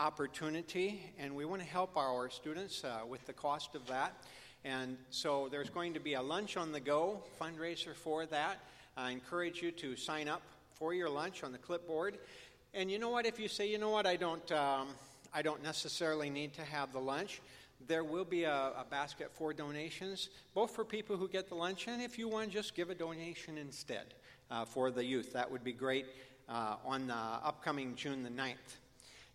opportunity, and we want to help our students uh, with the cost of that. And so there's going to be a lunch on the go fundraiser for that. I encourage you to sign up for your lunch on the clipboard. And you know what? If you say, you know what, I don't, um, I don't necessarily need to have the lunch, there will be a, a, basket for donations, both for people who get the lunch and if you want just give a donation instead uh, for the youth. That would be great uh, on the upcoming June the 9th.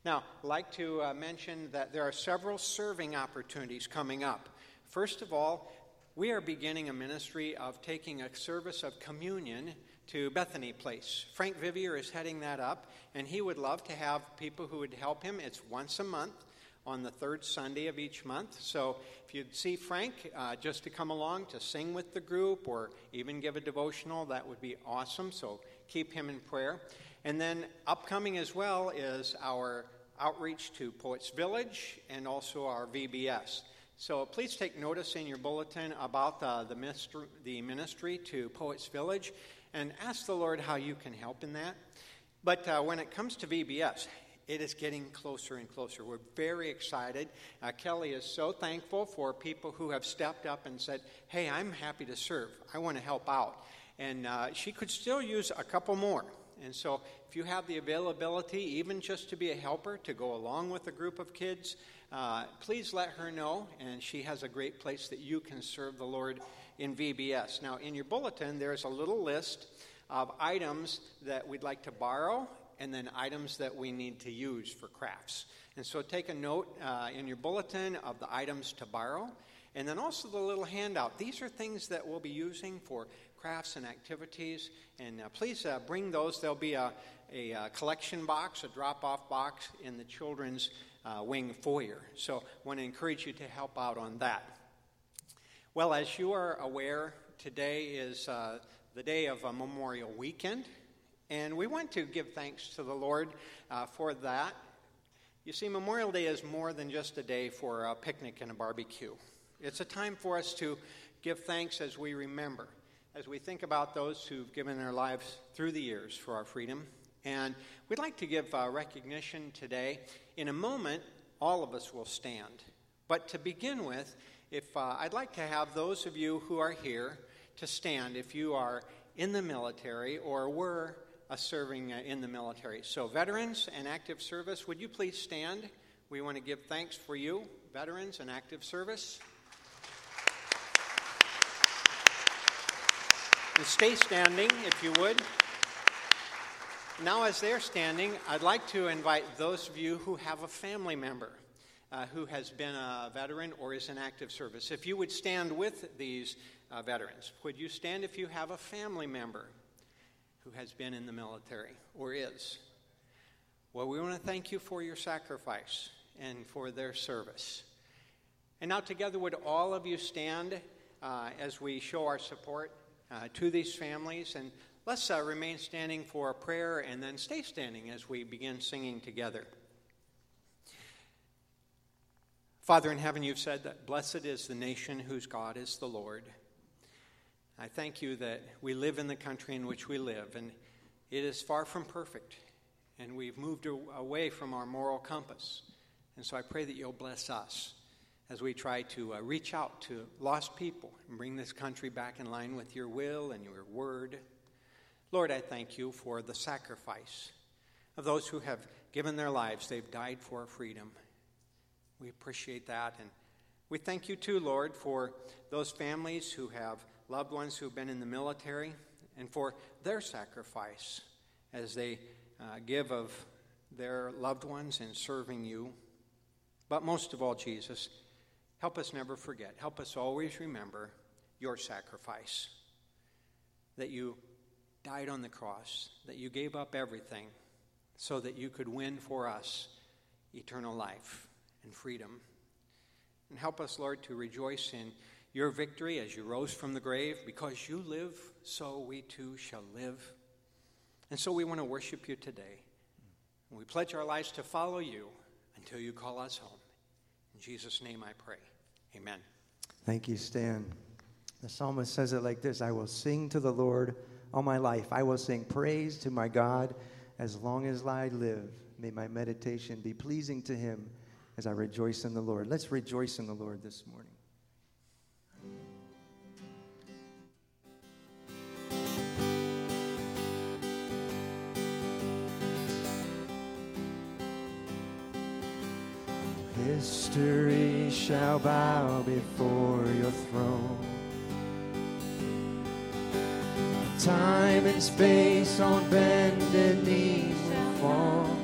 Now, I'd like to uh, mention that there are several serving opportunities coming up. First of all, we are beginning a ministry of taking a service of communion to Bethany Place. Frank Vivier is heading that up, and he would love to have people who would help him. It's once a month on the third Sunday of each month. So if you'd see Frank uh, just to come along to sing with the group or even give a devotional, that would be awesome. So keep him in prayer. And then upcoming as well is our outreach to Poets Village and also our VBS. So please take notice in your bulletin about the, the, ministry, the ministry to Poets Village and ask the Lord how you can help in that. But uh, when it comes to VBS, it is getting closer and closer. We're very excited. Uh, Kelly is so thankful for people who have stepped up and said, Hey, I'm happy to serve. I want to help out. And uh, she could still use a couple more. And so, if you have the availability, even just to be a helper, to go along with a group of kids, uh, please let her know. And she has a great place that you can serve the Lord in VBS. Now, in your bulletin, there's a little list of items that we'd like to borrow and then items that we need to use for crafts. And so take a note uh, in your bulletin of the items to borrow, and then also the little handout. These are things that we'll be using for crafts and activities, and uh, please uh, bring those. There'll be a, a, a uh, collection box, a drop off box in the children's uh, wing foyer. So I want to encourage you to help out on that. Well, as you are aware, today is uh, the day of a Memorial Weekend. And we want to give thanks to the Lord uh, for that. You see, Memorial Day is more than just a day for a picnic and a barbecue. It's a time for us to give thanks as we remember, as we think about those who've given their lives through the years for our freedom. And we'd like to give uh, recognition today. In a moment, all of us will stand. But to begin with, if uh, I'd like to have those of you who are here to stand if you are in the military or were uh, serving uh, in the military. So, veterans and active service, would you please stand? We want to give thanks for you, veterans and active service. And stay standing if you would. Now, as they're standing, I'd like to invite those of you who have a family member uh, who has been a veteran or is in active service. If you would stand with these uh, veterans, would you stand if you have a family member who has been in the military or is. Well, we want to thank you for your sacrifice and for their service. And now, together, would all of you stand uh, as we show our support uh, to these families? And let's uh, remain standing for a prayer and then stay standing as we begin singing together. Father in heaven, you've said that blessed is the nation whose God is the Lord. I thank you that we live in the country in which we live, and it is far from perfect, and we've moved away from our moral compass. And so I pray that you'll bless us as we try to uh, reach out to lost people and bring this country back in line with your will and your word. Lord, I thank you for the sacrifice of those who have given their lives. They've died for freedom. We appreciate that. And we thank you, too, Lord, for those families who have loved ones who've been in the military, and for their sacrifice as they uh, give of their loved ones in serving you. But most of all, Jesus, help us never forget. Help us always remember your sacrifice that you died on the cross, that you gave up everything so that you could win for us eternal life and freedom. And help us, Lord, to rejoice in your victory as you rose from the grave. Because you live, so we too shall live. And so we want to worship you today. And we pledge our lives to follow you until you call us home. In Jesus' name I pray. Amen. Thank you, Stan. The psalmist says it like this I will sing to the Lord all my life. I will sing praise to my God as long as I live. May my meditation be pleasing to him as I rejoice in the Lord. Let's rejoice in the Lord this morning. Shall bow before your throne. Time and space on bended knees will fall.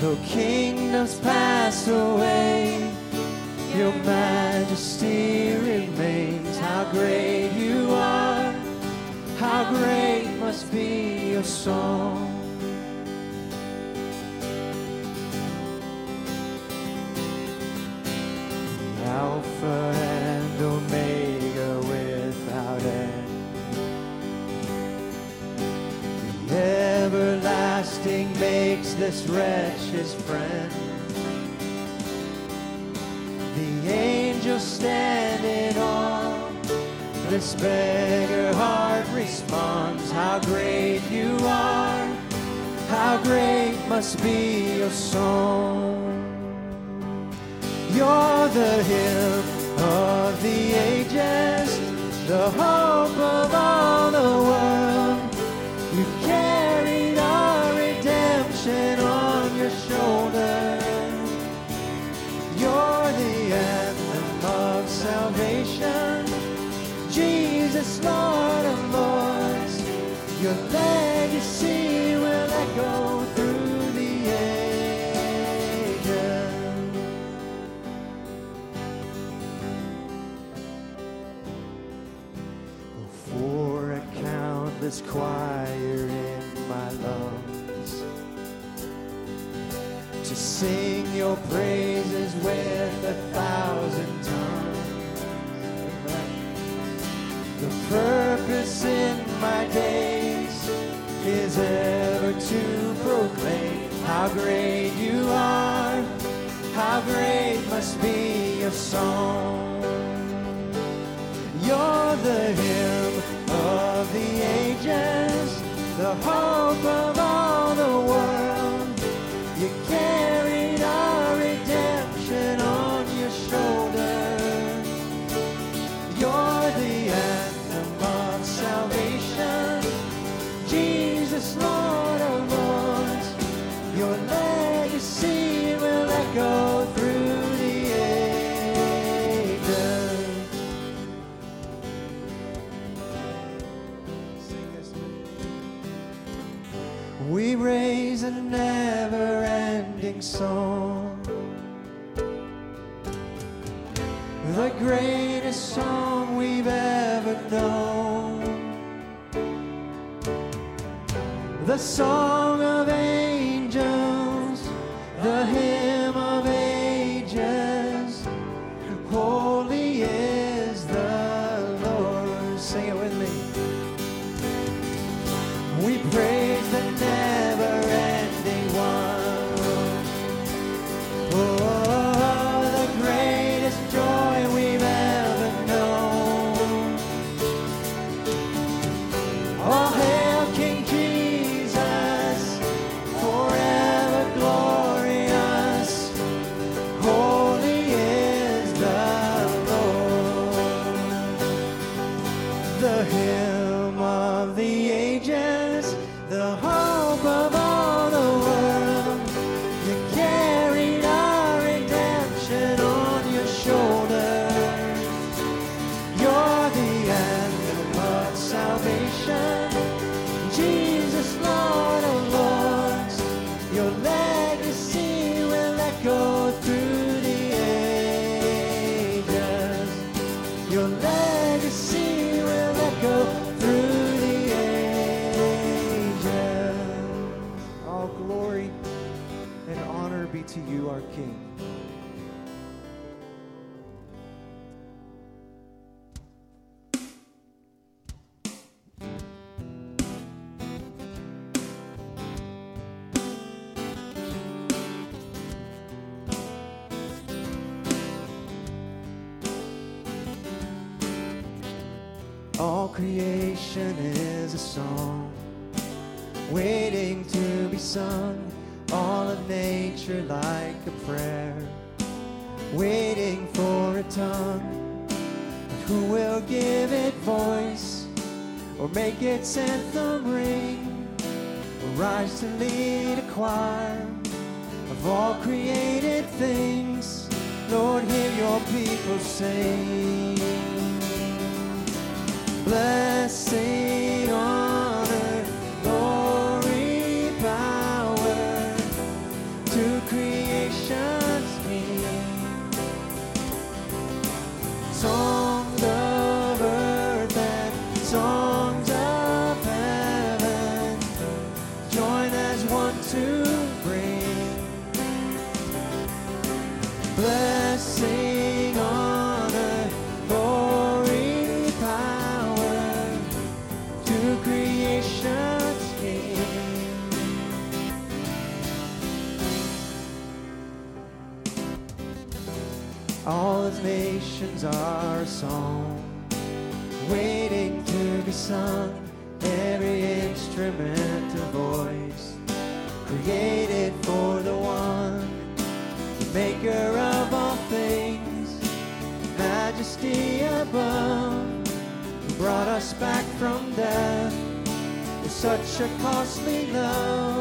Though kingdoms pass away, your majesty remains. How great you are, how great must be your song. Alpha and Omega without end. The everlasting makes this wretch his friend. The angels stand in awe. This beggar heart responds, How great you are! How great must be your song! You're the hymn of the ages, the hope of all choir in my lungs to sing your praises with a thousand tongues. The purpose in my days is ever to proclaim how great you are, how great must be your song. You're the the hope of All creation is a song waiting to be sung, all of nature like a prayer, waiting for a tongue. But who will give it voice or make its anthem ring, or rise to lead a choir of all created things? Lord, hear your people sing. Blessing, created for the one maker of all things, majesty above, who brought us back from death with such a costly love.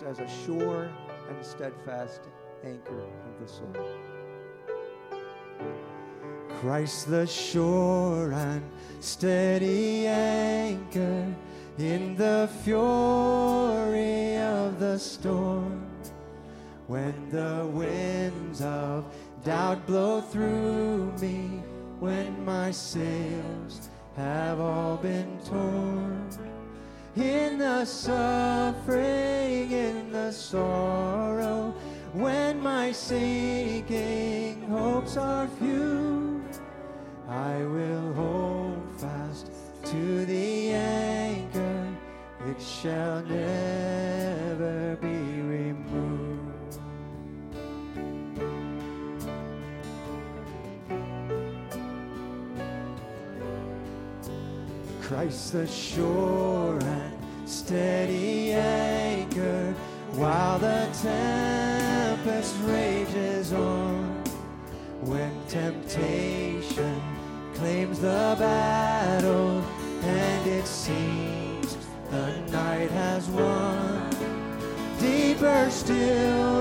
As a sure and steadfast anchor of the soul. Christ the sure and steady anchor in the fury of the storm. When the winds of doubt blow through me, when my sails have all been torn, in the suffering, in the sorrow, when my sinking hopes are few, I will hold fast to the anchor, it shall never be Christ the shore and steady anchor while the tempest rages on. When temptation claims the battle and it seems the night has won, deeper still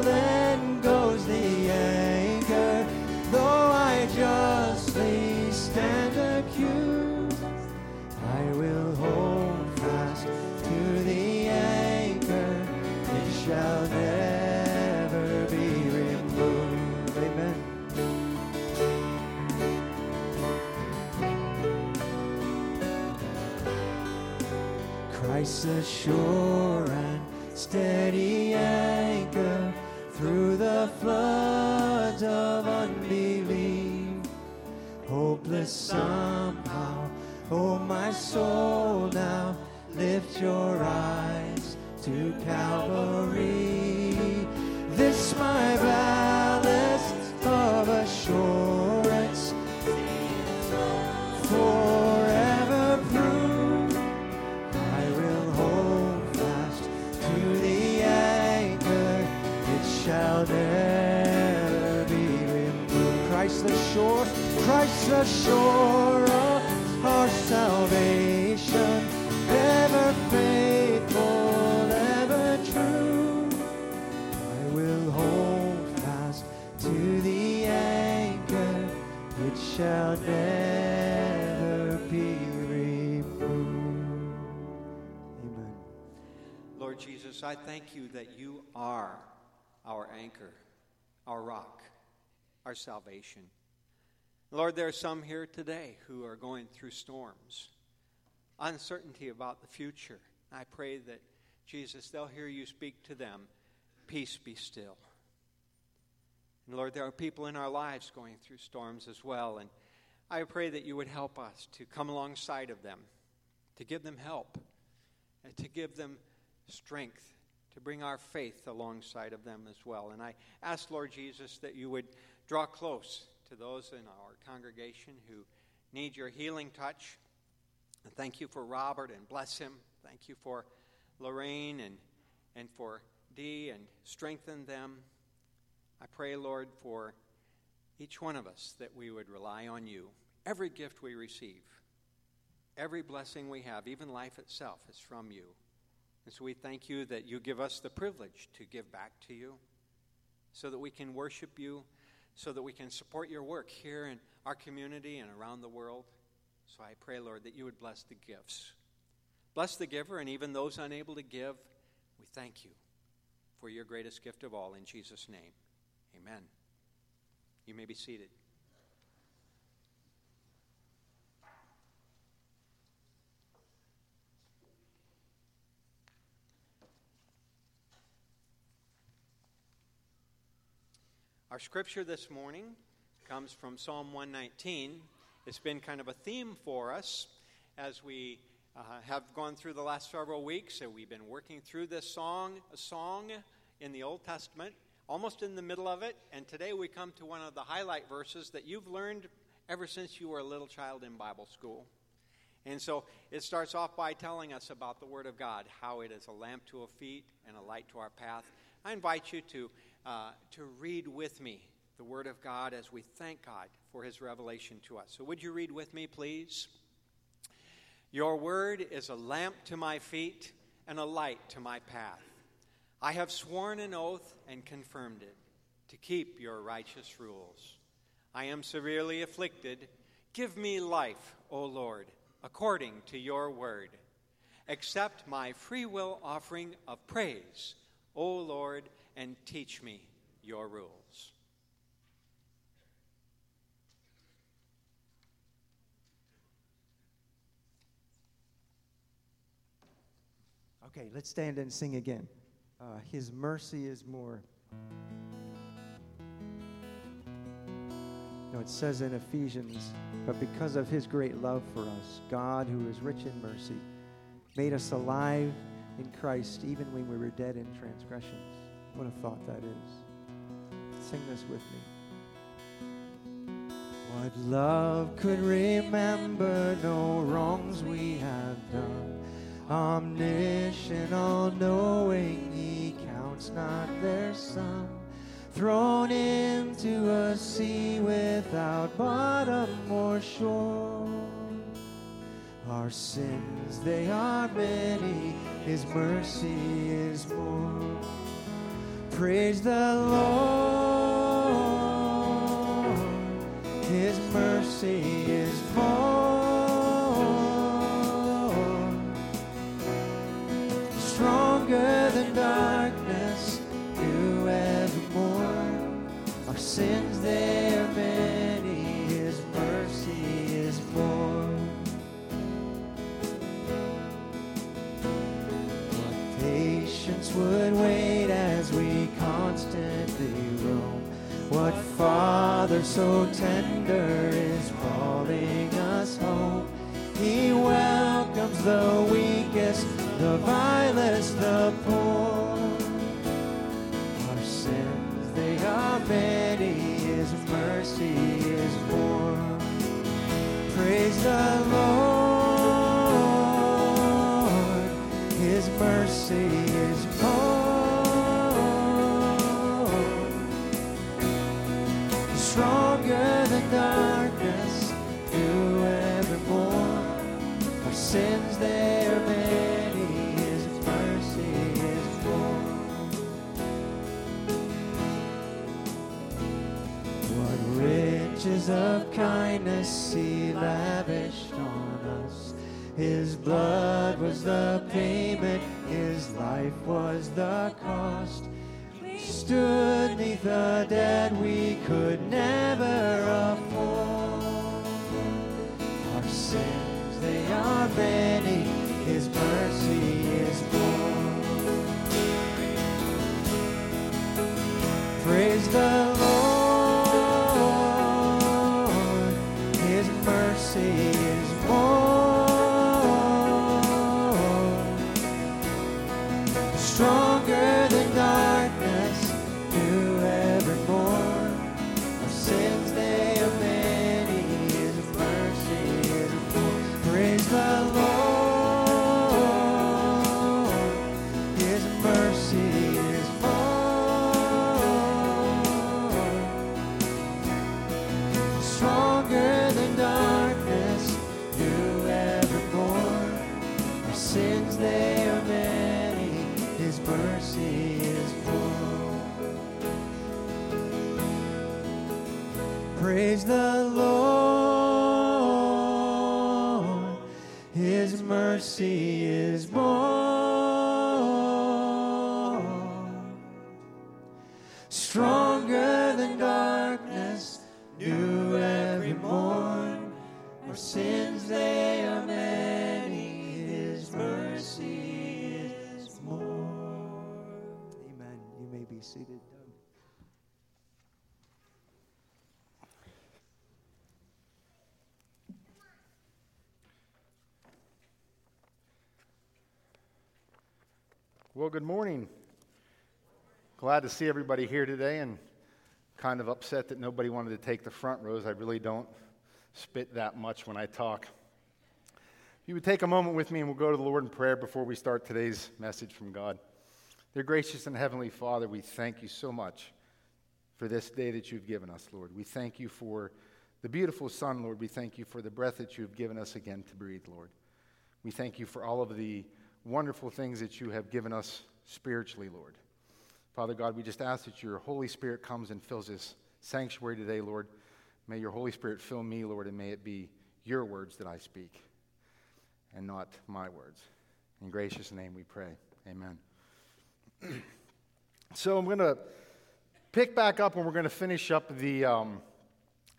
The sure and steady anchor through the floods of unbelief hopeless somehow. Oh, my soul, now lift your eyes to Calvary. This my ballast Christ the shore of our salvation, ever faithful, ever true. I will hold fast to the anchor which shall never be removed. Amen. Lord Jesus, I thank you that you are our anchor, our rock, our salvation. Lord, there are some here today who are going through storms, uncertainty about the future. I pray that, Jesus, they'll hear you speak to them. Peace be still. And Lord, there are people in our lives going through storms as well. And I pray that you would help us to come alongside of them, to give them help, and to give them strength, to bring our faith alongside of them as well. And I ask, Lord Jesus, that you would draw close to those in our congregation who need your healing touch. And thank you for Robert and bless him. Thank you for Lorraine and, and for Dee and strengthen them. I pray, Lord, for each one of us that we would rely on you. Every gift we receive, every blessing we have, even life itself, is from you. And so we thank you that you give us the privilege to give back to you so that we can worship you so that we can support your work here in our community and around the world. So I pray, Lord, that you would bless the gifts. Bless the giver and even those unable to give. We thank you for your greatest gift of all in Jesus' name. Amen. You may be seated. Our scripture this morning comes from Psalm 119. It's been kind of a theme for us as we uh, have gone through the last several weeks. So we've been working through this song, a song in the Old Testament, almost in the middle of it. And today we come to one of the highlight verses that you've learned ever since you were a little child in Bible school. And so it starts off by telling us about the Word of God, how it is a lamp to our feet and a light to our path. I invite you to uh, to read with me the Word of God as we thank God for His revelation to us. So, would you read with me, please? Your Word is a lamp to my feet and a light to my path. I have sworn an oath and confirmed it to keep your righteous rules. I am severely afflicted. Give me life, O Lord, according to your word. Accept my free will offering of praise, O Lord and teach me your rules. Okay, let's stand and sing again. Uh, His mercy is more. No, it says in Ephesians, but because of his great love for us, God, who is rich in mercy, made us alive in Christ even when we were dead in transgressions. What a thought that is. Sing this with me. What love could remember no wrongs we have done. Omniscient, all knowing, he counts not their sum. Thrown into a sea without bottom or shore. Our sins, they are many, his mercy is more. Praise the Lord. His mercy is more. Sins, they are many. His mercy is more. What patience would wait as we constantly roam. What Father so tender is calling us home. He welcomes the weakest, the vilest, Praise His blood was the payment, His life was the cost. We stood neath a debt we could never afford. Our sins, they are many, Praise the Lord, His mercy is more. Well, good morning. Glad to see everybody here today and kind of upset that nobody wanted to take the front rows. I really don't spit that much when I talk. If you would take a moment with me and we'll go to the Lord in prayer before we start today's message from God. Dear gracious and heavenly Father, we thank you so much for this day that you've given us, Lord. We thank you for the beautiful sun, Lord. We thank you for the breath that you've given us again to breathe, Lord. We thank you for all of the wonderful things that you have given us spiritually, Lord. Father God, we just ask that your Holy Spirit comes and fills this sanctuary today, Lord. May your Holy Spirit fill me, Lord, and may it be your words that I speak and not my words. In gracious name we pray. Amen. so I'm going to pick back up and we're going to finish up the um,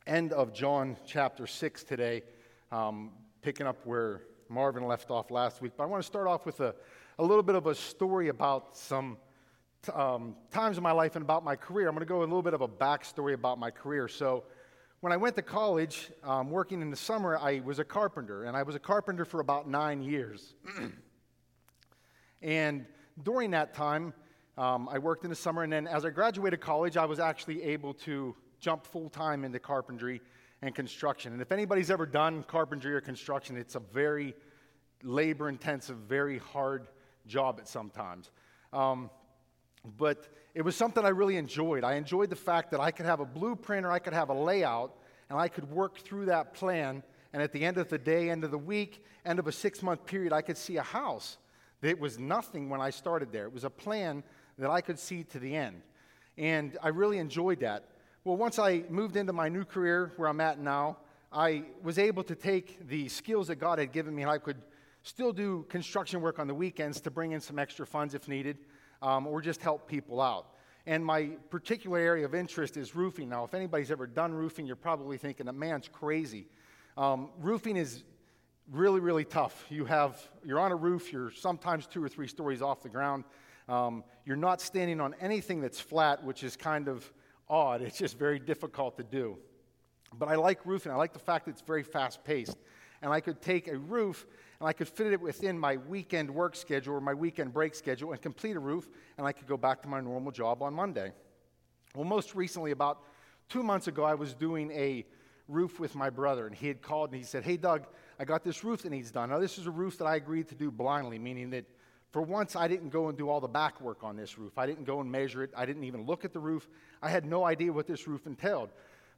end of John chapter 6 today, um, picking up where Marvin left off last week. But I want to start off with a, a little bit of a story about some t- um, times in my life and about my career. I'm going to go a little bit of a backstory about my career. So, when I went to college, um, working in the summer, I was a carpenter, and I was a carpenter for about nine years. and during that time, um, I worked in the summer, and then as I graduated college, I was actually able to jump full time into carpentry and construction. And if anybody's ever done carpentry or construction, it's a very labor intensive, very hard job at sometimes. Um, but it was something I really enjoyed. I enjoyed the fact that I could have a blueprint or I could have a layout and I could work through that plan. And at the end of the day, end of the week, end of a six month period, I could see a house that was nothing when I started there. It was a plan that I could see to the end. And I really enjoyed that. Well, once I moved into my new career where I'm at now, I was able to take the skills that God had given me and I could still do construction work on the weekends to bring in some extra funds if needed um, or just help people out. And my particular area of interest is roofing. Now, if anybody's ever done roofing, you're probably thinking, that man's crazy. Um, roofing is really, really tough. You have, you're on a roof, you're sometimes two or three stories off the ground. Um, you're not standing on anything that's flat, which is kind of odd. It's just very difficult to do. But I like roofing. I like the fact that it's very fast paced. And I could take a roof and I could fit it within my weekend work schedule or my weekend break schedule and complete a roof, and I could go back to my normal job on Monday. Well, most recently, about two months ago, I was doing a roof with my brother, and he had called and he said, Hey, Doug, I got this roof that needs done. Now, this is a roof that I agreed to do blindly, meaning that for once I didn't go and do all the back work on this roof. I didn't go and measure it. I didn't even look at the roof. I had no idea what this roof entailed.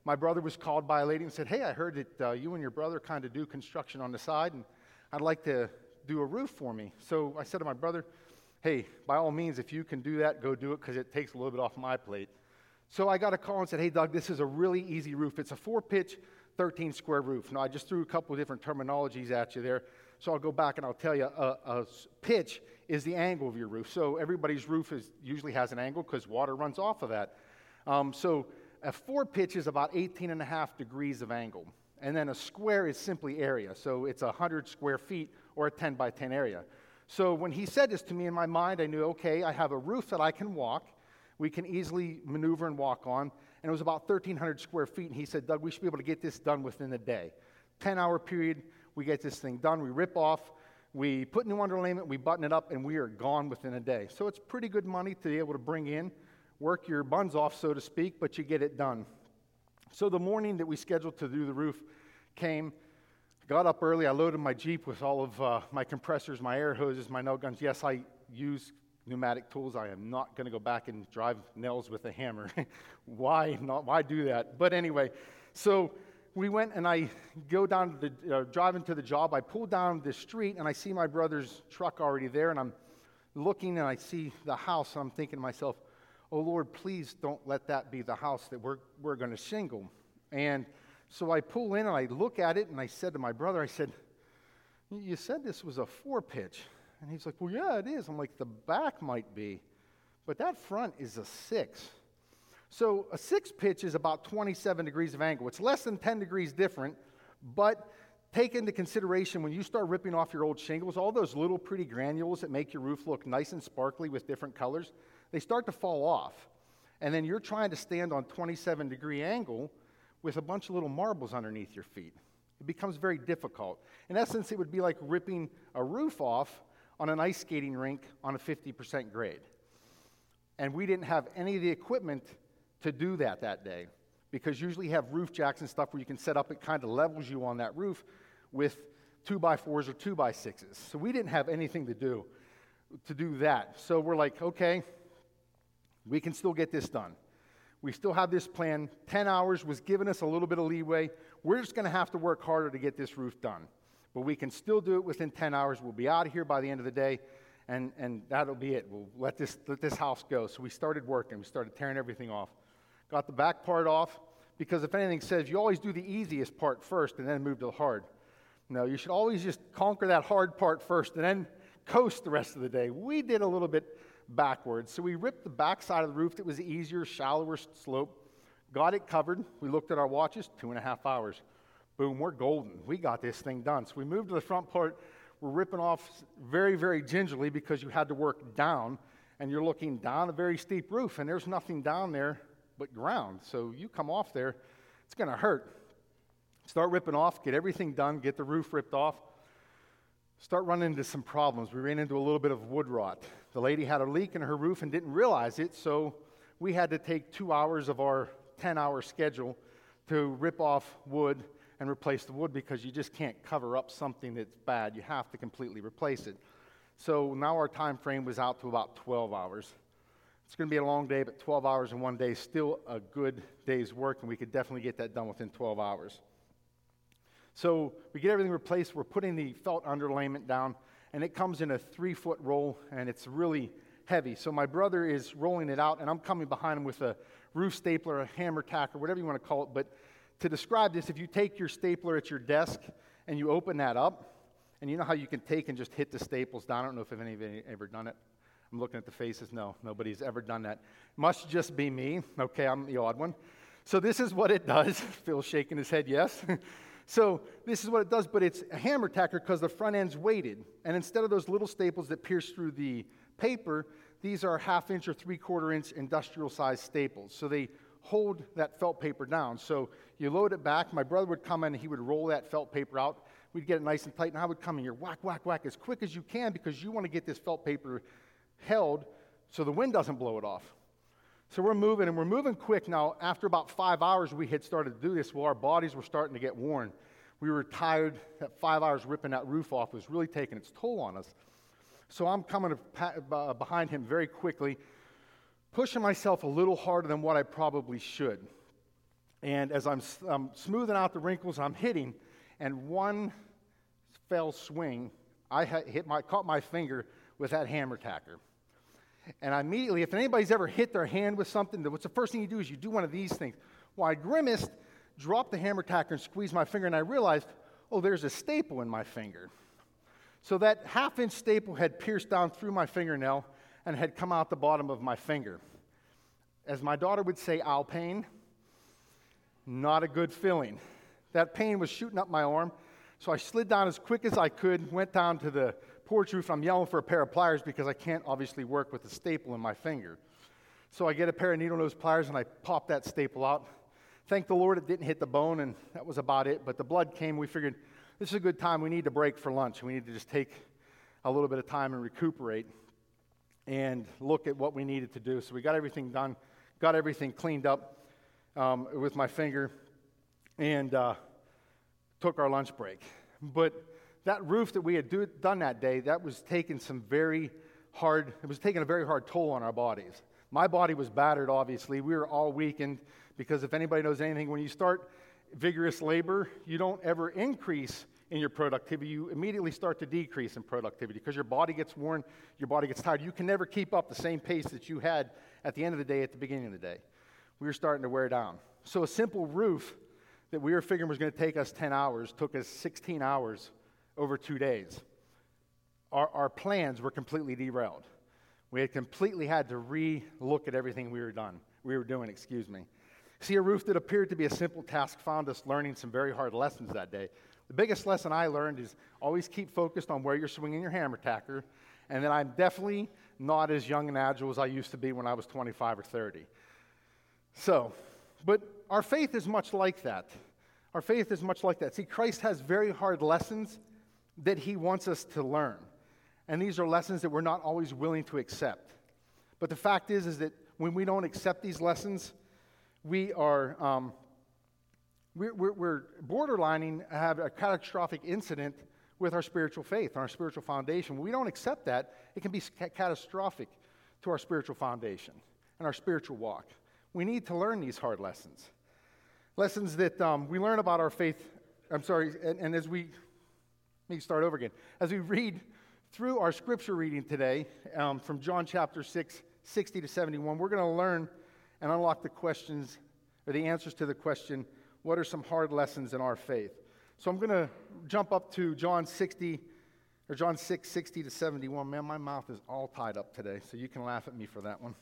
my brother was called by a lady and said, Hey, I heard that uh, you and your brother kind of do construction on the side, and I'd like to do a roof for me. So I said to my brother, Hey, by all means, if you can do that, go do it because it takes a little bit off my plate. So I got a call and said, Hey, Doug, this is a really easy roof. It's a four pitch, 13 square roof. Now, I just threw a couple of different terminologies at you there. So I'll go back and I'll tell you a, a pitch is the angle of your roof. So everybody's roof is, usually has an angle because water runs off of that. Um, so a four pitch is about 18 and a half degrees of angle. And then a square is simply area. So it's 100 square feet or a 10 by 10 area. So when he said this to me in my mind, I knew, okay, I have a roof that I can walk. We can easily maneuver and walk on. And it was about 1,300 square feet. And he said, Doug, we should be able to get this done within a day. 10 hour period, we get this thing done. We rip off, we put new underlayment, we button it up, and we are gone within a day. So it's pretty good money to be able to bring in work your buns off, so to speak, but you get it done. So the morning that we scheduled to do the roof came. Got up early. I loaded my Jeep with all of uh, my compressors, my air hoses, my nail guns. Yes, I use pneumatic tools. I am not going to go back and drive nails with a hammer. why not? Why do that? But anyway, so we went and I go down to the, uh, driving to the job. I pull down the street and I see my brother's truck already there, and I'm looking and I see the house. And I'm thinking to myself, oh Lord, please don't let that be the house that we're, we're going to shingle. And so I pull in and I look at it and I said to my brother, I said, You said this was a four pitch. And he's like, Well, yeah, it is. I'm like, The back might be, but that front is a six. So a six pitch is about 27 degrees of angle. It's less than 10 degrees different, but take into consideration when you start ripping off your old shingles, all those little pretty granules that make your roof look nice and sparkly with different colors, they start to fall off. And then you're trying to stand on 27 degree angle with a bunch of little marbles underneath your feet. It becomes very difficult. In essence, it would be like ripping a roof off on an ice skating rink on a 50% grade. And we didn't have any of the equipment to do that that day because usually have roof jacks and stuff where you can set up, it kind of levels you on that roof with two by fours or two by sixes. So we didn't have anything to do to do that. So we're like, okay, we can still get this done. We still have this plan. 10 hours was giving us a little bit of leeway. We're just going to have to work harder to get this roof done. But we can still do it within 10 hours. We'll be out of here by the end of the day, and, and that'll be it. We'll let this, let this house go. So we started working. We started tearing everything off. Got the back part off, because if anything says you always do the easiest part first and then move to the hard. No, you should always just conquer that hard part first and then coast the rest of the day. We did a little bit backwards. So we ripped the back side of the roof that was easier, shallower slope, got it covered. We looked at our watches, two and a half hours. Boom, we're golden. We got this thing done. So we moved to the front part. We're ripping off very, very gingerly because you had to work down, and you're looking down a very steep roof, and there's nothing down there but ground. So you come off there, it's going to hurt. Start ripping off, get everything done, get the roof ripped off start running into some problems. We ran into a little bit of wood rot. The lady had a leak in her roof and didn't realize it, so we had to take two hours of our 10 hour schedule to rip off wood and replace the wood because you just can't cover up something that's bad. You have to completely replace it. So now our time frame was out to about 12 hours. It's going to be a long day, but 12 hours in one day is still a good day's work, and we could definitely get that done within 12 hours. So we get everything replaced. We're putting the felt underlayment down, and it comes in a three foot roll, and it's really heavy. So my brother is rolling it out, and I'm coming behind him with a roof stapler, a hammer tack, or whatever you want to call it. But to describe this, if you take your stapler at your desk and you open that up, and you know how you can take and just hit the staples down. I don't know if any of you ever done it. I'm looking at the faces. No, nobody's ever done that. Must just be me. Okay, I'm the odd one. So this is what it does. Phil's shaking his head, yes. So this is what it does, but it's a hammer tacker because the front end's weighted. And instead of those little staples that pierce through the paper, these are half inch or three quarter inch industrial sized staples. So they hold that felt paper down. So you load it back. My brother would come in and he would roll that felt paper out. We'd get it nice and tight, and I would come in here, whack, whack, whack, as quick as you can because you want to get this felt paper held so the wind doesn't blow it off. So we're moving, and we're moving quick. Now, after about five hours, we had started to do this. Well, our bodies were starting to get worn. We were tired. That five hours ripping that roof off was really taking its toll on us. So I'm coming uh, behind him very quickly, pushing myself a little harder than what I probably should. And as I'm, I'm smoothing out the wrinkles, I'm hitting, and one fell swing, I hit my, caught my finger with that hammer tacker. And I immediately, if anybody's ever hit their hand with something, what's the first thing you do is you do one of these things. Well, I grimaced, dropped the hammer tacker, and squeezed my finger, and I realized, oh, there's a staple in my finger. So that half inch staple had pierced down through my fingernail and had come out the bottom of my finger. As my daughter would say, ow pain, not a good feeling. That pain was shooting up my arm, so I slid down as quick as I could, went down to the porch roof. I'm yelling for a pair of pliers because I can't obviously work with a staple in my finger. So I get a pair of needle nose pliers and I pop that staple out. Thank the Lord it didn't hit the bone, and that was about it. But the blood came. We figured this is a good time. We need to break for lunch. We need to just take a little bit of time and recuperate and look at what we needed to do. So we got everything done, got everything cleaned up um, with my finger, and uh, took our lunch break. But that roof that we had do, done that day, that was taking some very hard, it was taking a very hard toll on our bodies. My body was battered, obviously. We were all weakened because if anybody knows anything, when you start vigorous labor, you don't ever increase in your productivity. You immediately start to decrease in productivity because your body gets worn, your body gets tired. You can never keep up the same pace that you had at the end of the day at the beginning of the day. We were starting to wear down. So a simple roof that we were figuring was going to take us 10 hours took us 16 hours over two days. Our, our plans were completely derailed. We had completely had to re-look at everything we were done. We were doing, excuse me. See, a roof that appeared to be a simple task found us learning some very hard lessons that day. The biggest lesson I learned is always keep focused on where you're swinging your hammer tacker, and then I'm definitely not as young and agile as I used to be when I was 25 or 30. So, but our faith is much like that. Our faith is much like that. See, Christ has very hard lessons that he wants us to learn. And these are lessons that we're not always willing to accept. But the fact is, is that when we don't accept these lessons, we are um, we're, we're, borderlining have a catastrophic incident with our spiritual faith our spiritual foundation. When we don't accept that, it can be ca- catastrophic to our spiritual foundation and our spiritual walk. We need to learn these hard lessons. Lessons that um, we learn about our faith. I'm sorry, and, and as we let me start over again. As we read through our scripture reading today um, from John chapter 6, 60 to 71, we're going to learn and unlock the questions or the answers to the question what are some hard lessons in our faith? So I'm going to jump up to John 60 or John 6, 60 to 71. Man, my mouth is all tied up today, so you can laugh at me for that one.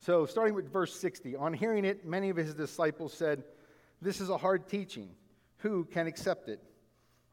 So, starting with verse 60, on hearing it, many of his disciples said, This is a hard teaching. Who can accept it?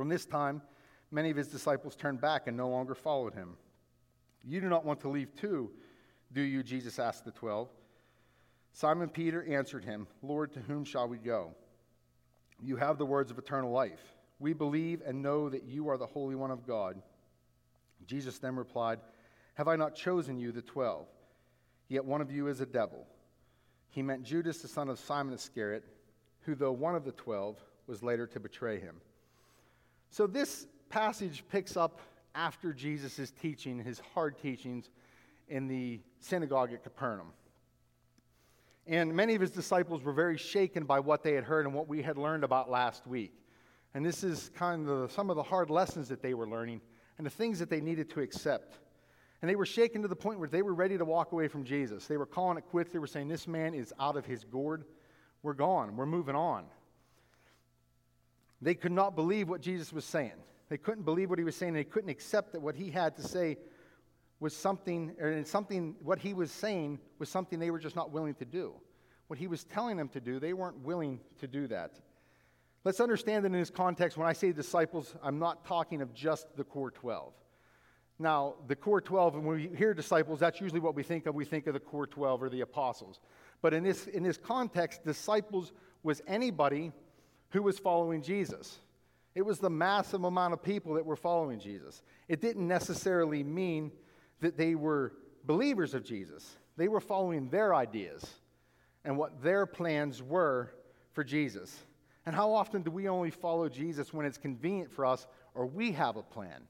From this time, many of his disciples turned back and no longer followed him. You do not want to leave too, do you? Jesus asked the twelve. Simon Peter answered him, Lord, to whom shall we go? You have the words of eternal life. We believe and know that you are the Holy One of God. Jesus then replied, Have I not chosen you, the twelve? Yet one of you is a devil. He meant Judas, the son of Simon Iscariot, who, though one of the twelve, was later to betray him. So this passage picks up after Jesus' teaching, his hard teachings in the synagogue at Capernaum. And many of his disciples were very shaken by what they had heard and what we had learned about last week. And this is kind of some of the hard lessons that they were learning and the things that they needed to accept. And they were shaken to the point where they were ready to walk away from Jesus. They were calling it quits. They were saying, This man is out of his gourd. We're gone. We're moving on. They could not believe what Jesus was saying. They couldn't believe what he was saying. They couldn't accept that what he had to say was something, or something, what he was saying was something they were just not willing to do. What he was telling them to do, they weren't willing to do that. Let's understand that in this context, when I say disciples, I'm not talking of just the core 12. Now, the core 12, and when we hear disciples, that's usually what we think of. We think of the core 12 or the apostles. But in this, in this context, disciples was anybody who was following Jesus. It was the massive amount of people that were following Jesus. It didn't necessarily mean that they were believers of Jesus, they were following their ideas and what their plans were for Jesus. And how often do we only follow Jesus when it's convenient for us or we have a plan?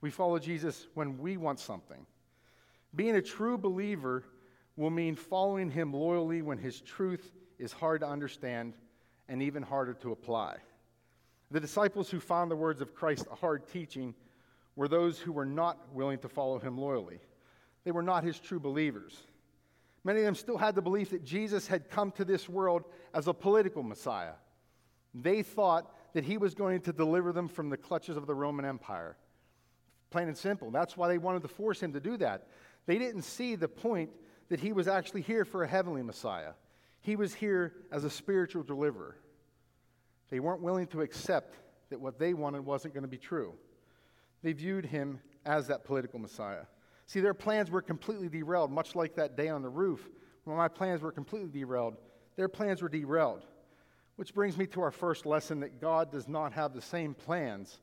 We follow Jesus when we want something. Being a true believer will mean following him loyally when his truth is hard to understand and even harder to apply. The disciples who found the words of Christ a hard teaching were those who were not willing to follow him loyally. They were not his true believers. Many of them still had the belief that Jesus had come to this world as a political Messiah. They thought that he was going to deliver them from the clutches of the Roman Empire. Plain and simple. That's why they wanted to force him to do that. They didn't see the point that he was actually here for a heavenly Messiah. He was here as a spiritual deliverer. They weren't willing to accept that what they wanted wasn't going to be true. They viewed him as that political Messiah. See, their plans were completely derailed, much like that day on the roof when my plans were completely derailed. Their plans were derailed. Which brings me to our first lesson that God does not have the same plans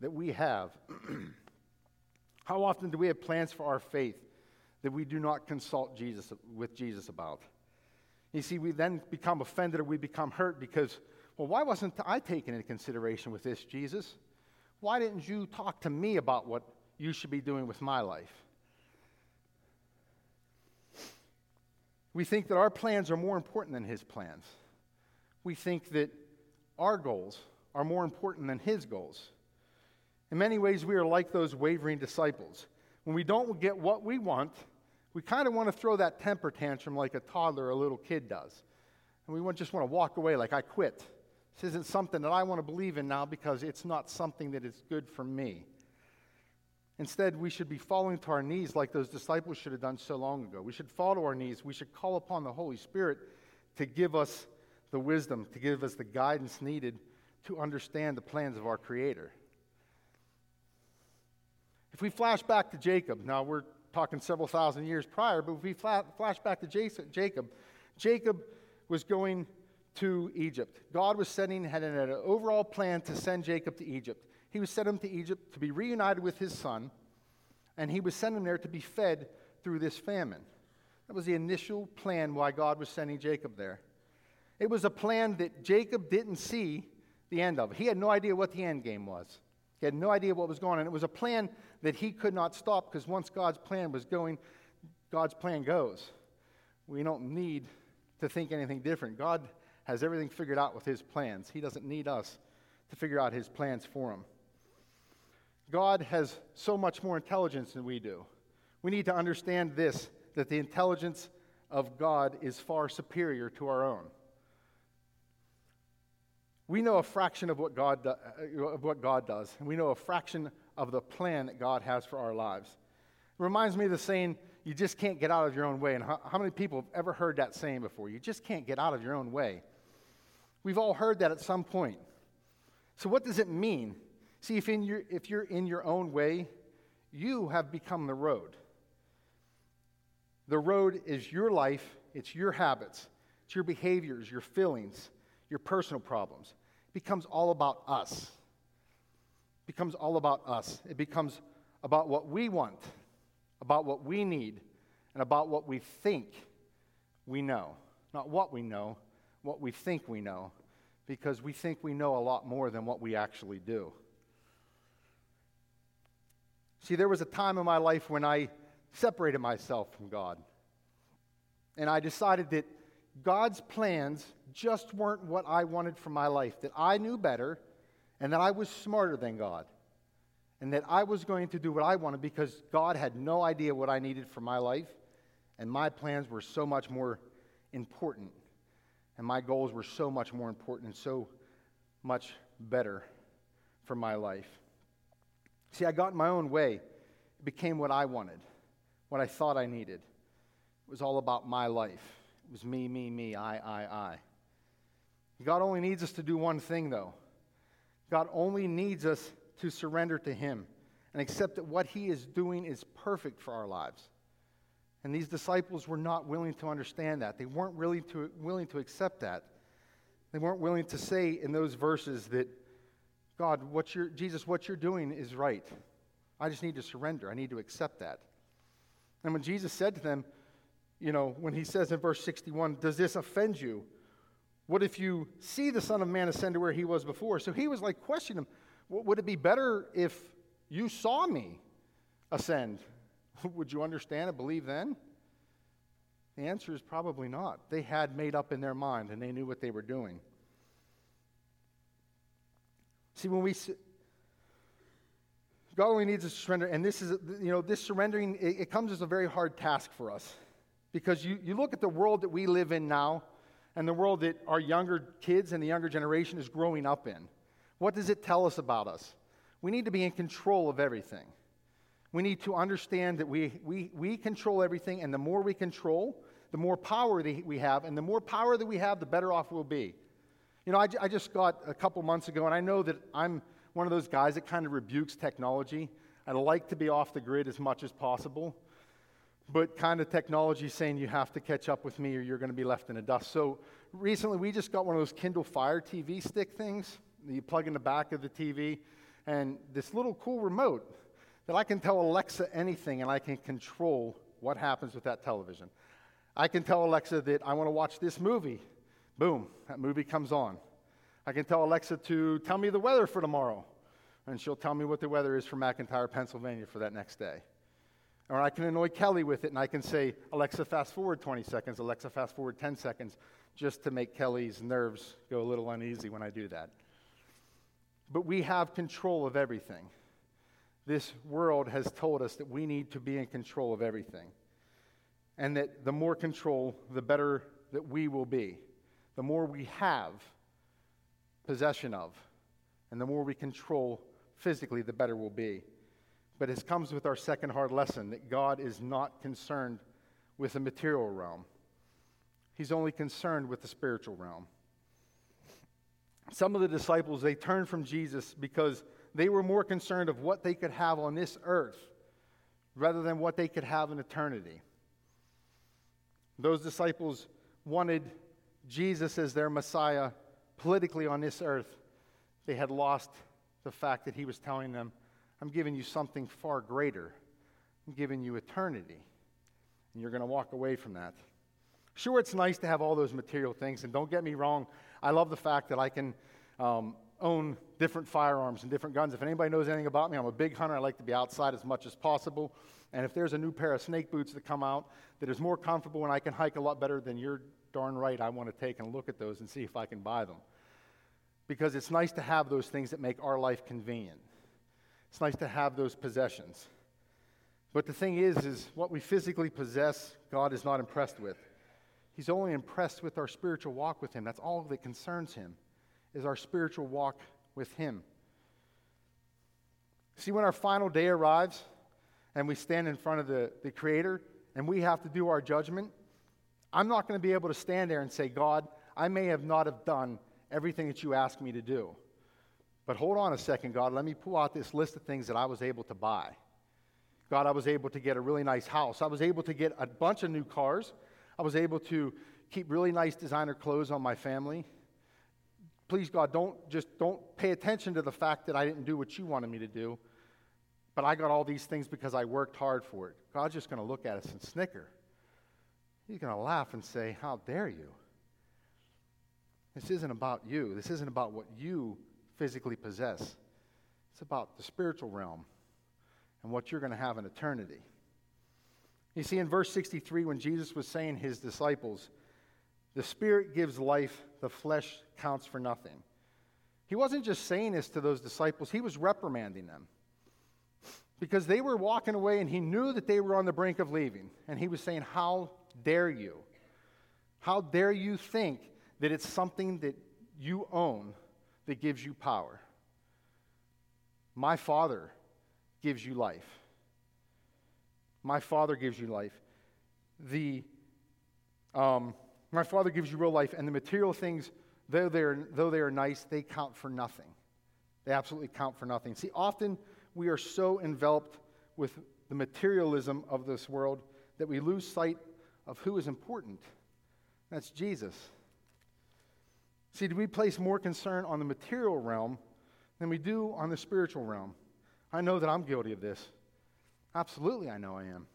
that we have. How often do we have plans for our faith that we do not consult Jesus with Jesus about? You see, we then become offended or we become hurt because, well, why wasn't I taken into consideration with this, Jesus? Why didn't you talk to me about what you should be doing with my life? We think that our plans are more important than his plans. We think that our goals are more important than his goals. In many ways, we are like those wavering disciples. When we don't get what we want, we kind of want to throw that temper tantrum like a toddler or a little kid does. And we just want to walk away like, I quit. This isn't something that I want to believe in now because it's not something that is good for me. Instead, we should be falling to our knees like those disciples should have done so long ago. We should fall to our knees. We should call upon the Holy Spirit to give us the wisdom, to give us the guidance needed to understand the plans of our Creator. If we flash back to Jacob, now we're talking several thousand years prior, but if we flash back to Jacob, Jacob was going to Egypt. God was setting, had an overall plan to send Jacob to Egypt. He was sent him to Egypt to be reunited with his son, and he was sent him there to be fed through this famine. That was the initial plan why God was sending Jacob there. It was a plan that Jacob didn't see the end of. He had no idea what the end game was. He had no idea what was going on. It was a plan that he could not stop because once God's plan was going, God's plan goes. We don't need to think anything different. God has everything figured out with his plans. He doesn't need us to figure out his plans for him. God has so much more intelligence than we do. We need to understand this that the intelligence of God is far superior to our own. We know a fraction of what God, do, uh, of what God does, and we know a fraction of the plan that God has for our lives. It reminds me of the saying, you just can't get out of your own way. And how, how many people have ever heard that saying before? You just can't get out of your own way. We've all heard that at some point. So, what does it mean? See, if, in your, if you're in your own way, you have become the road. The road is your life, it's your habits, it's your behaviors, your feelings, your personal problems. It becomes all about us. It becomes all about us. It becomes about what we want, about what we need, and about what we think we know. Not what we know, what we think we know, because we think we know a lot more than what we actually do. See, there was a time in my life when I separated myself from God. And I decided that God's plans just weren't what I wanted for my life, that I knew better and that I was smarter than God. And that I was going to do what I wanted because God had no idea what I needed for my life, and my plans were so much more important and my goals were so much more important and so much better for my life. See, I got in my own way. It became what I wanted, what I thought I needed. It was all about my life. It was me, me, me, I, I, I. God only needs us to do one thing, though. God only needs us to surrender to Him and accept that what He is doing is perfect for our lives. And these disciples were not willing to understand that. They weren't really to, willing to accept that. They weren't willing to say in those verses that, God, what you're, Jesus, what you're doing is right. I just need to surrender. I need to accept that. And when Jesus said to them, you know, when he says in verse 61, Does this offend you? What if you see the Son of Man ascend to where he was before? So he was like questioning him, Would it be better if you saw me ascend? Would you understand and believe then? The answer is probably not. They had made up in their mind and they knew what they were doing. See, when we. God only needs us to surrender, and this is, you know, this surrendering, it, it comes as a very hard task for us. Because you, you look at the world that we live in now, and the world that our younger kids and the younger generation is growing up in. What does it tell us about us? We need to be in control of everything. We need to understand that we, we, we control everything, and the more we control, the more power that we have, and the more power that we have, the better off we'll be. You know, I, I just got a couple months ago, and I know that I'm one of those guys that kind of rebukes technology. I like to be off the grid as much as possible, but kind of technology saying you have to catch up with me or you're going to be left in the dust. So recently, we just got one of those Kindle Fire TV stick things you plug in the back of the TV, and this little cool remote that I can tell Alexa anything and I can control what happens with that television. I can tell Alexa that I want to watch this movie. Boom, that movie comes on. I can tell Alexa to tell me the weather for tomorrow, and she'll tell me what the weather is for McIntyre, Pennsylvania for that next day. Or I can annoy Kelly with it, and I can say, Alexa, fast forward 20 seconds, Alexa, fast forward 10 seconds, just to make Kelly's nerves go a little uneasy when I do that. But we have control of everything this world has told us that we need to be in control of everything. And that the more control, the better that we will be. The more we have possession of, and the more we control physically, the better we'll be. But it comes with our second hard lesson that God is not concerned with the material realm, He's only concerned with the spiritual realm. Some of the disciples, they turned from Jesus because they were more concerned of what they could have on this earth rather than what they could have in eternity. Those disciples wanted Jesus as their Messiah politically on this earth. They had lost the fact that he was telling them, I'm giving you something far greater. I'm giving you eternity. And you're going to walk away from that. Sure, it's nice to have all those material things, and don't get me wrong, I love the fact that I can um, own different firearms and different guns. If anybody knows anything about me, I'm a big hunter. I like to be outside as much as possible. And if there's a new pair of snake boots that come out that is more comfortable and I can hike a lot better, then you're darn right I want to take and look at those and see if I can buy them. Because it's nice to have those things that make our life convenient. It's nice to have those possessions. But the thing is, is what we physically possess, God is not impressed with. He's only impressed with our spiritual walk with Him. That's all that concerns Him is our spiritual walk with Him. See, when our final day arrives and we stand in front of the, the Creator and we have to do our judgment, I'm not going to be able to stand there and say, God, I may have not have done everything that you asked me to do. But hold on a second, God, let me pull out this list of things that I was able to buy. God, I was able to get a really nice house. I was able to get a bunch of new cars. I was able to keep really nice designer clothes on my family please God, don't just don't pay attention to the fact that I didn't do what you wanted me to do, but I got all these things because I worked hard for it. God's just going to look at us and snicker. He's going to laugh and say, How dare you? This isn't about you. This isn't about what you physically possess. It's about the spiritual realm and what you're going to have in eternity. You see, in verse 63, when Jesus was saying his disciples, the Spirit gives life, the flesh counts for nothing. He wasn't just saying this to those disciples, he was reprimanding them. Because they were walking away and he knew that they were on the brink of leaving. And he was saying, How dare you? How dare you think that it's something that you own that gives you power? My Father gives you life. My Father gives you life. The um, my Father gives you real life, and the material things, though, they're, though they are nice, they count for nothing. They absolutely count for nothing. See, often we are so enveloped with the materialism of this world that we lose sight of who is important. That's Jesus. See, do we place more concern on the material realm than we do on the spiritual realm? I know that I'm guilty of this. Absolutely, I know I am.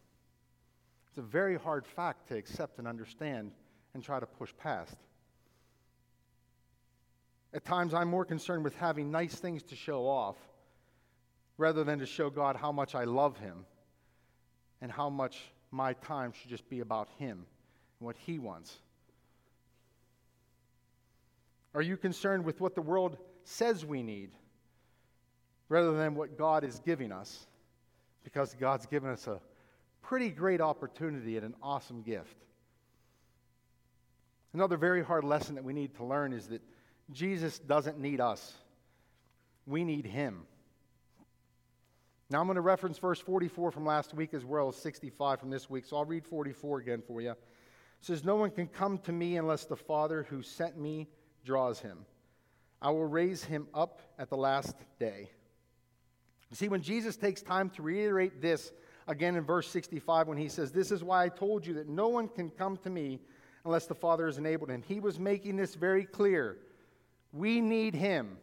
It's a very hard fact to accept and understand and try to push past. At times, I'm more concerned with having nice things to show off rather than to show God how much I love Him and how much my time should just be about Him and what He wants. Are you concerned with what the world says we need rather than what God is giving us? Because God's given us a pretty great opportunity and an awesome gift. Another very hard lesson that we need to learn is that Jesus doesn't need us, we need Him. Now, I'm going to reference verse 44 from last week as well as 65 from this week, so I'll read 44 again for you. It says, No one can come to me unless the Father who sent me draws him. I will raise him up at the last day. You see, when Jesus takes time to reiterate this again in verse 65, when he says, This is why I told you that no one can come to me unless the Father has enabled him, he was making this very clear. We need him.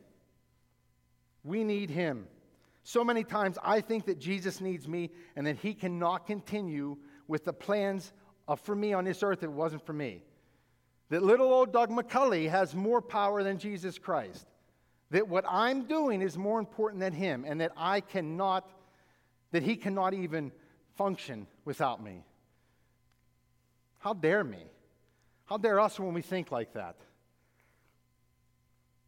We need him. So many times I think that Jesus needs me and that he cannot continue with the plans for me on this earth if it wasn't for me that little old Doug McCulley has more power than Jesus Christ, that what I'm doing is more important than him, and that I cannot, that he cannot even function without me. How dare me? How dare us when we think like that?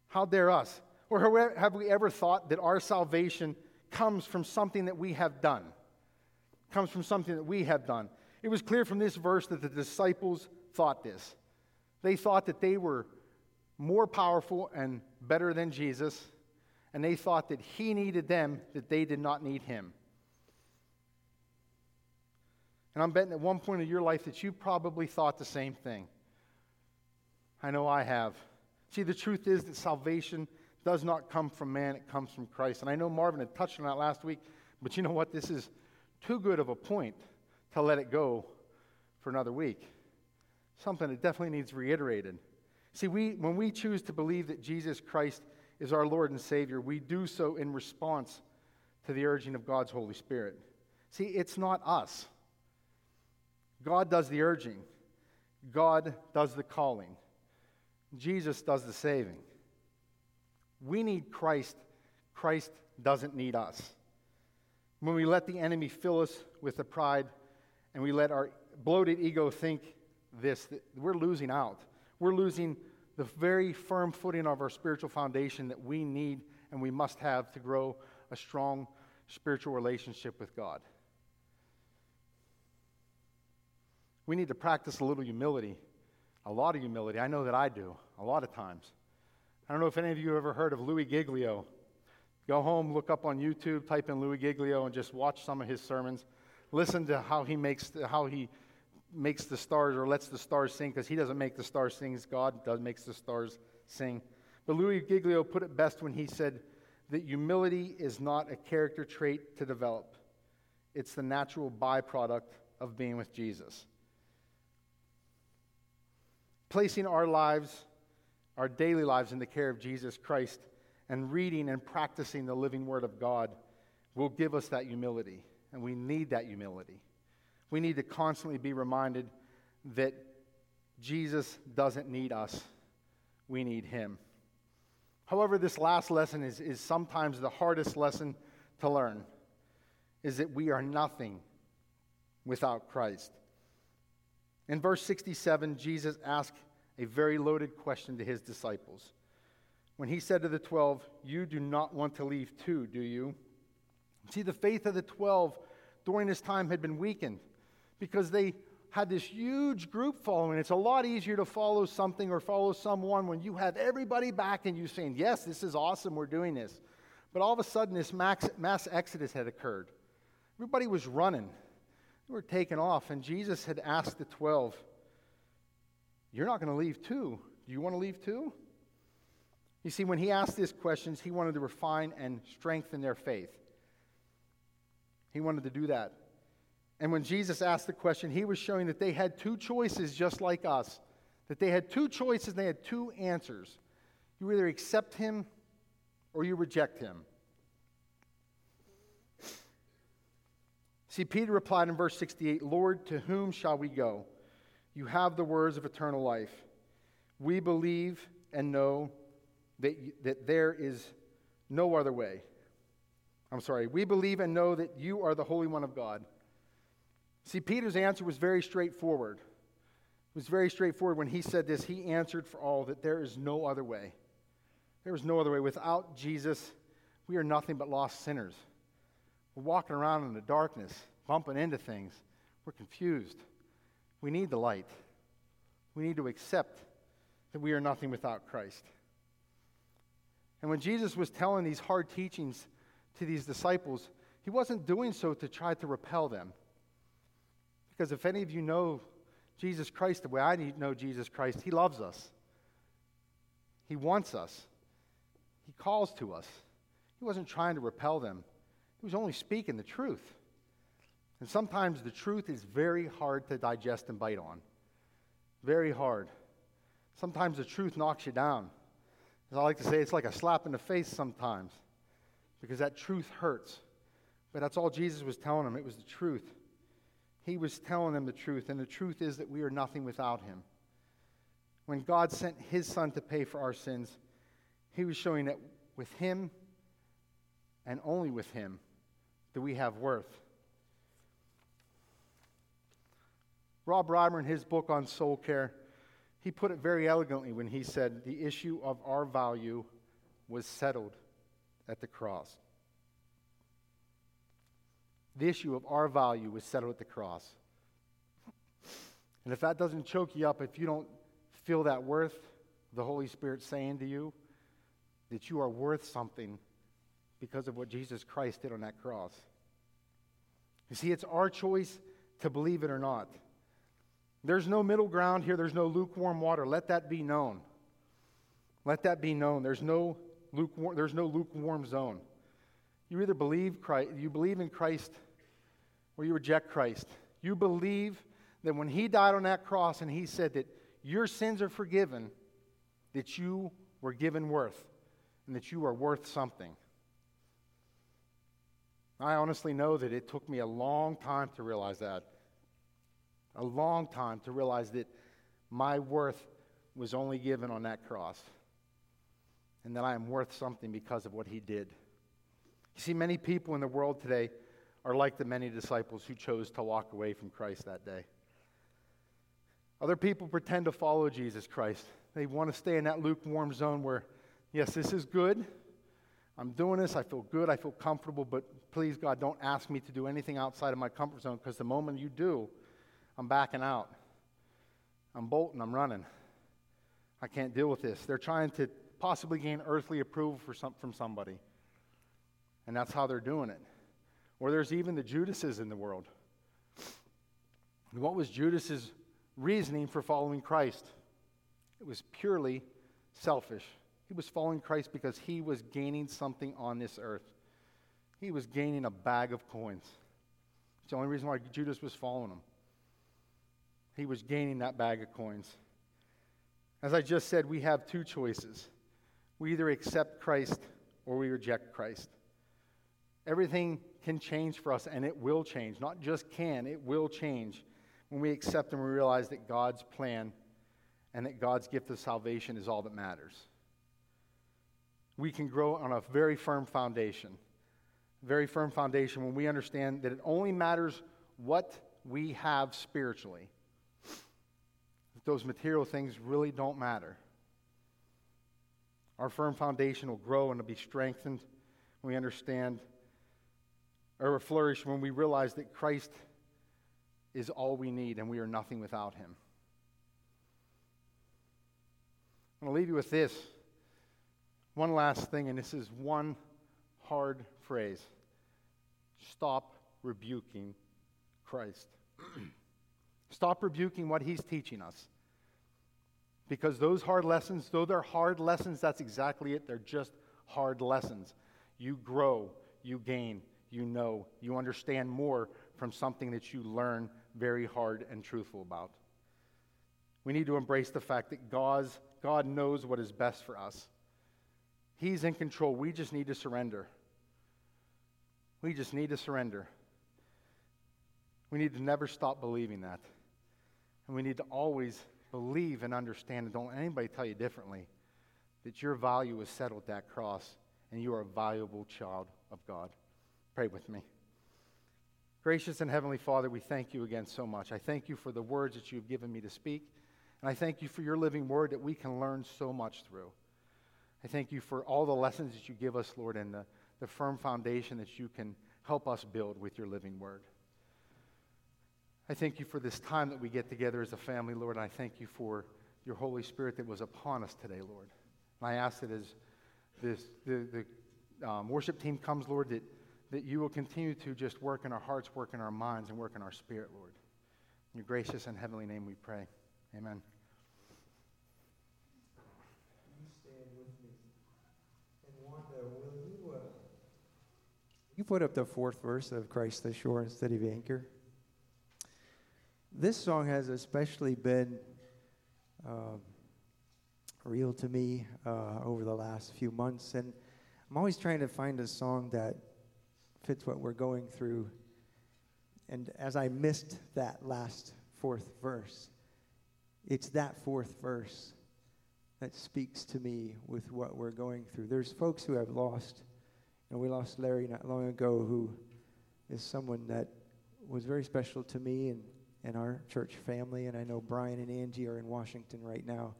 How dare us? Or have we ever thought that our salvation comes from something that we have done? Comes from something that we have done. It was clear from this verse that the disciples thought this. They thought that they were more powerful and better than Jesus, and they thought that he needed them, that they did not need him. And I'm betting at one point in your life that you probably thought the same thing. I know I have. See, the truth is that salvation does not come from man, it comes from Christ. And I know Marvin had touched on that last week, but you know what? This is too good of a point to let it go for another week something that definitely needs reiterated. See, we, when we choose to believe that Jesus Christ is our Lord and Savior, we do so in response to the urging of God's Holy Spirit. See, it's not us. God does the urging, God does the calling, Jesus does the saving. We need Christ, Christ doesn't need us. When we let the enemy fill us with the pride and we let our bloated ego think this we're losing out. We're losing the very firm footing of our spiritual foundation that we need and we must have to grow a strong spiritual relationship with God. We need to practice a little humility, a lot of humility. I know that I do, a lot of times. I don't know if any of you have ever heard of Louis Giglio. Go home, look up on YouTube, type in Louis Giglio, and just watch some of his sermons. Listen to how he makes, how he makes the stars or lets the stars sing because he doesn't make the stars sing. God does makes the stars sing. But Louis Giglio put it best when he said that humility is not a character trait to develop. It's the natural byproduct of being with Jesus. Placing our lives, our daily lives, in the care of Jesus Christ and reading and practicing the living Word of God will give us that humility. And we need that humility. We need to constantly be reminded that Jesus doesn't need us, we need him. However, this last lesson is, is sometimes the hardest lesson to learn is that we are nothing without Christ. In verse 67, Jesus asked a very loaded question to his disciples. When he said to the 12, You do not want to leave too, do you? See, the faith of the 12 during this time had been weakened because they had this huge group following. It's a lot easier to follow something or follow someone when you have everybody back and you saying, Yes, this is awesome, we're doing this. But all of a sudden, this mass, mass exodus had occurred. Everybody was running, they were taking off, and Jesus had asked the 12, You're not going to leave too. Do you want to leave too? You see, when he asked these questions, he wanted to refine and strengthen their faith. He wanted to do that. And when Jesus asked the question, he was showing that they had two choices just like us. That they had two choices and they had two answers. You either accept him or you reject him. See, Peter replied in verse 68 Lord, to whom shall we go? You have the words of eternal life. We believe and know that, that there is no other way. I'm sorry. We believe and know that you are the Holy One of God. See, Peter's answer was very straightforward. It was very straightforward when he said this. He answered for all that there is no other way. There is no other way. Without Jesus, we are nothing but lost sinners. We're walking around in the darkness, bumping into things. We're confused. We need the light. We need to accept that we are nothing without Christ. And when Jesus was telling these hard teachings to these disciples, he wasn't doing so to try to repel them. Because if any of you know Jesus Christ the way I know Jesus Christ, He loves us. He wants us. He calls to us. He wasn't trying to repel them, He was only speaking the truth. And sometimes the truth is very hard to digest and bite on. Very hard. Sometimes the truth knocks you down. As I like to say, it's like a slap in the face sometimes because that truth hurts. But that's all Jesus was telling them. It was the truth. He was telling them the truth, and the truth is that we are nothing without him. When God sent his son to pay for our sins, he was showing that with him and only with him do we have worth. Rob Reimer, in his book on soul care, he put it very elegantly when he said, The issue of our value was settled at the cross. The issue of our value was settled at the cross. And if that doesn't choke you up, if you don't feel that worth, the Holy Spirit saying to you that you are worth something because of what Jesus Christ did on that cross. You see, it's our choice to believe it or not. There's no middle ground here, there's no lukewarm water. Let that be known. Let that be known. There's no lukewarm, there's no lukewarm zone. You either believe Christ, you believe in Christ or you reject Christ. You believe that when he died on that cross and he said that your sins are forgiven, that you were given worth and that you are worth something. I honestly know that it took me a long time to realize that. A long time to realize that my worth was only given on that cross and that I am worth something because of what he did. You see, many people in the world today are like the many disciples who chose to walk away from Christ that day. Other people pretend to follow Jesus Christ. They want to stay in that lukewarm zone where, yes, this is good. I'm doing this. I feel good. I feel comfortable. But please, God, don't ask me to do anything outside of my comfort zone because the moment you do, I'm backing out. I'm bolting. I'm running. I can't deal with this. They're trying to possibly gain earthly approval for some, from somebody. And that's how they're doing it. Or there's even the Judases in the world. And what was Judas's reasoning for following Christ? It was purely selfish. He was following Christ because he was gaining something on this earth. He was gaining a bag of coins. It's the only reason why Judas was following him. He was gaining that bag of coins. As I just said, we have two choices. We either accept Christ or we reject Christ. Everything can change for us, and it will change. Not just can, it will change when we accept and we realize that God's plan and that God's gift of salvation is all that matters. We can grow on a very firm foundation. Very firm foundation when we understand that it only matters what we have spiritually. Those material things really don't matter. Our firm foundation will grow and will be strengthened when we understand or flourish when we realize that Christ is all we need and we are nothing without him. I'm going to leave you with this. One last thing, and this is one hard phrase stop rebuking Christ. stop rebuking what he's teaching us. Because those hard lessons, though they're hard lessons, that's exactly it. They're just hard lessons. You grow, you gain, you know, you understand more from something that you learn very hard and truthful about. We need to embrace the fact that God's, God knows what is best for us. He's in control. We just need to surrender. We just need to surrender. We need to never stop believing that. And we need to always believe and understand, and don't let anybody tell you differently, that your value is settled at that cross and you are a valuable child of God. Pray with me. Gracious and Heavenly Father, we thank you again so much. I thank you for the words that you've given me to speak, and I thank you for your living word that we can learn so much through. I thank you for all the lessons that you give us, Lord, and the, the firm foundation that you can help us build with your living word. I thank you for this time that we get together as a family, Lord, and I thank you for your Holy Spirit that was upon us today, Lord. And I ask that as this, the, the um, worship team comes, Lord, that, that you will continue to just work in our hearts, work in our minds, and work in our spirit, Lord. In your gracious and heavenly name we pray. Amen. You stand with me and wonder, will you? Uh... You put up the fourth verse of Christ the sure and steady anchor. This song has especially been um, real to me uh, over the last few months, and I'm always trying to find a song that fits what we're going through. And as I missed that last fourth verse, it's that fourth verse that speaks to me with what we're going through. There's folks who have lost and we lost Larry not long ago, who is someone that was very special to me and, and our church family. And I know Brian and Angie are in Washington right now.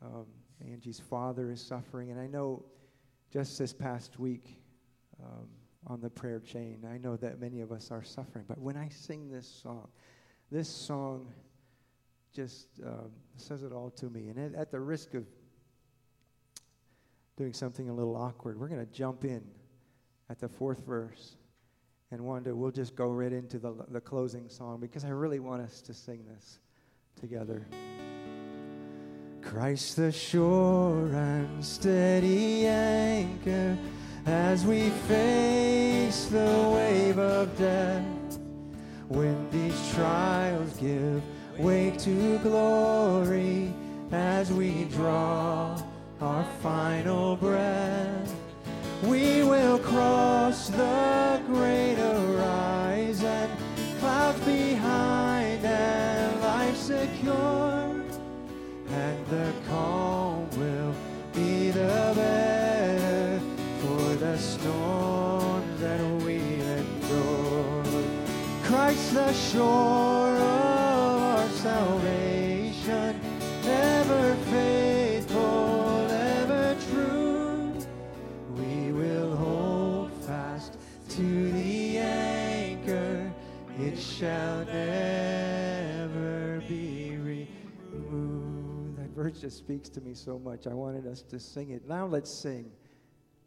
Um, Angie's father is suffering. And I know just this past week um, on the prayer chain, I know that many of us are suffering. But when I sing this song, this song just um, says it all to me. And at, at the risk of doing something a little awkward. We're going to jump in at the fourth verse. And Wanda, we'll just go right into the, the closing song because I really want us to sing this together. Christ the sure and steady anchor as we face the wave of death. When these trials give way to glory as we draw our final breath. We will cross the great horizon, shore of our salvation, never faithful. Ever true. We will hold fast to the anchor, it shall never be removed. That verse just speaks to me so much. I wanted us to sing it. Now let's sing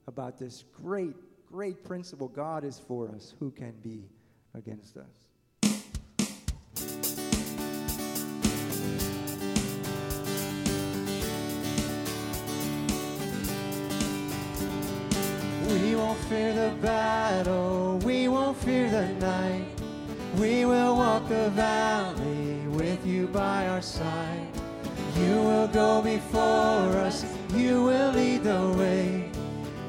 about this great, great principle God is for us. Who can be against us? We won't fear the battle, we won't fear the night. We will walk the valley with you by our side. You will go before us, you will lead the way.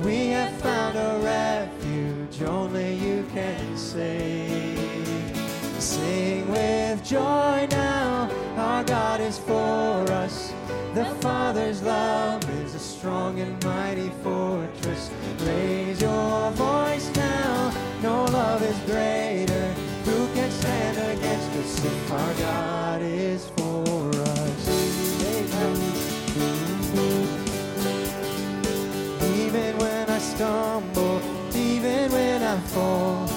We have found a refuge, only you can save. Sing with joy now, our God is for us. The Father's love is a strong and mighty fortress. Raise our God is for us? Even when I stumble, even when I fall,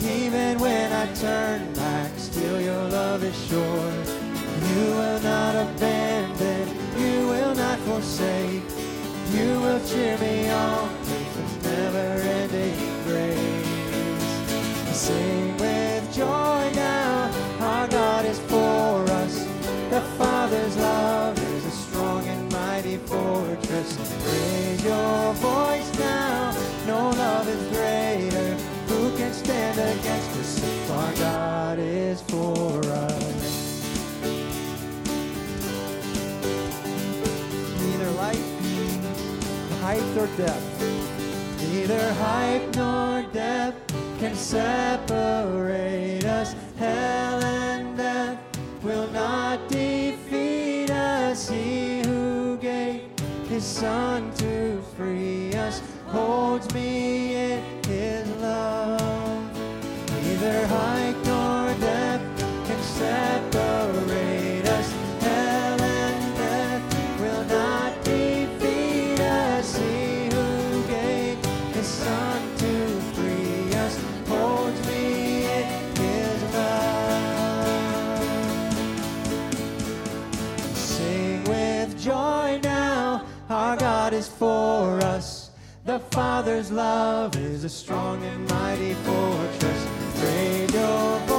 even when I turn back, still your love is sure. You will not abandon you will not forsake. You will cheer me on with never-ending grace. Sing with joy height or depth. Neither height nor depth can separate us. Hell and death will not defeat us. He who gave his son to free us holds me in his love. Neither height God is for us. The Father's love is a strong and mighty fortress. Raise your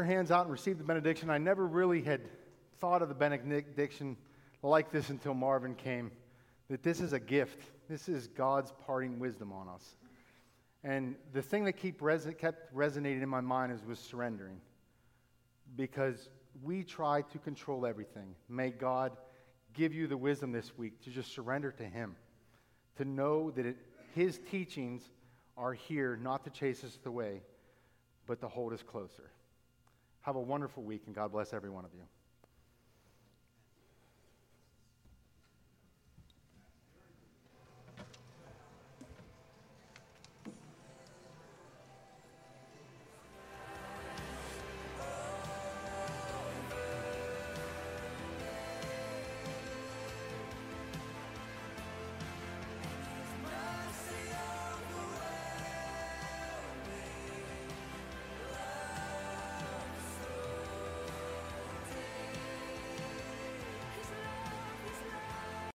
your hands out and receive the benediction. I never really had thought of the benediction like this until Marvin came. That this is a gift. This is God's parting wisdom on us. And the thing that keep kept resonating in my mind is was surrendering. Because we try to control everything. May God give you the wisdom this week to just surrender to Him. To know that it, His teachings are here not to chase us away, but to hold us closer. Have a wonderful week, and God bless every one of you.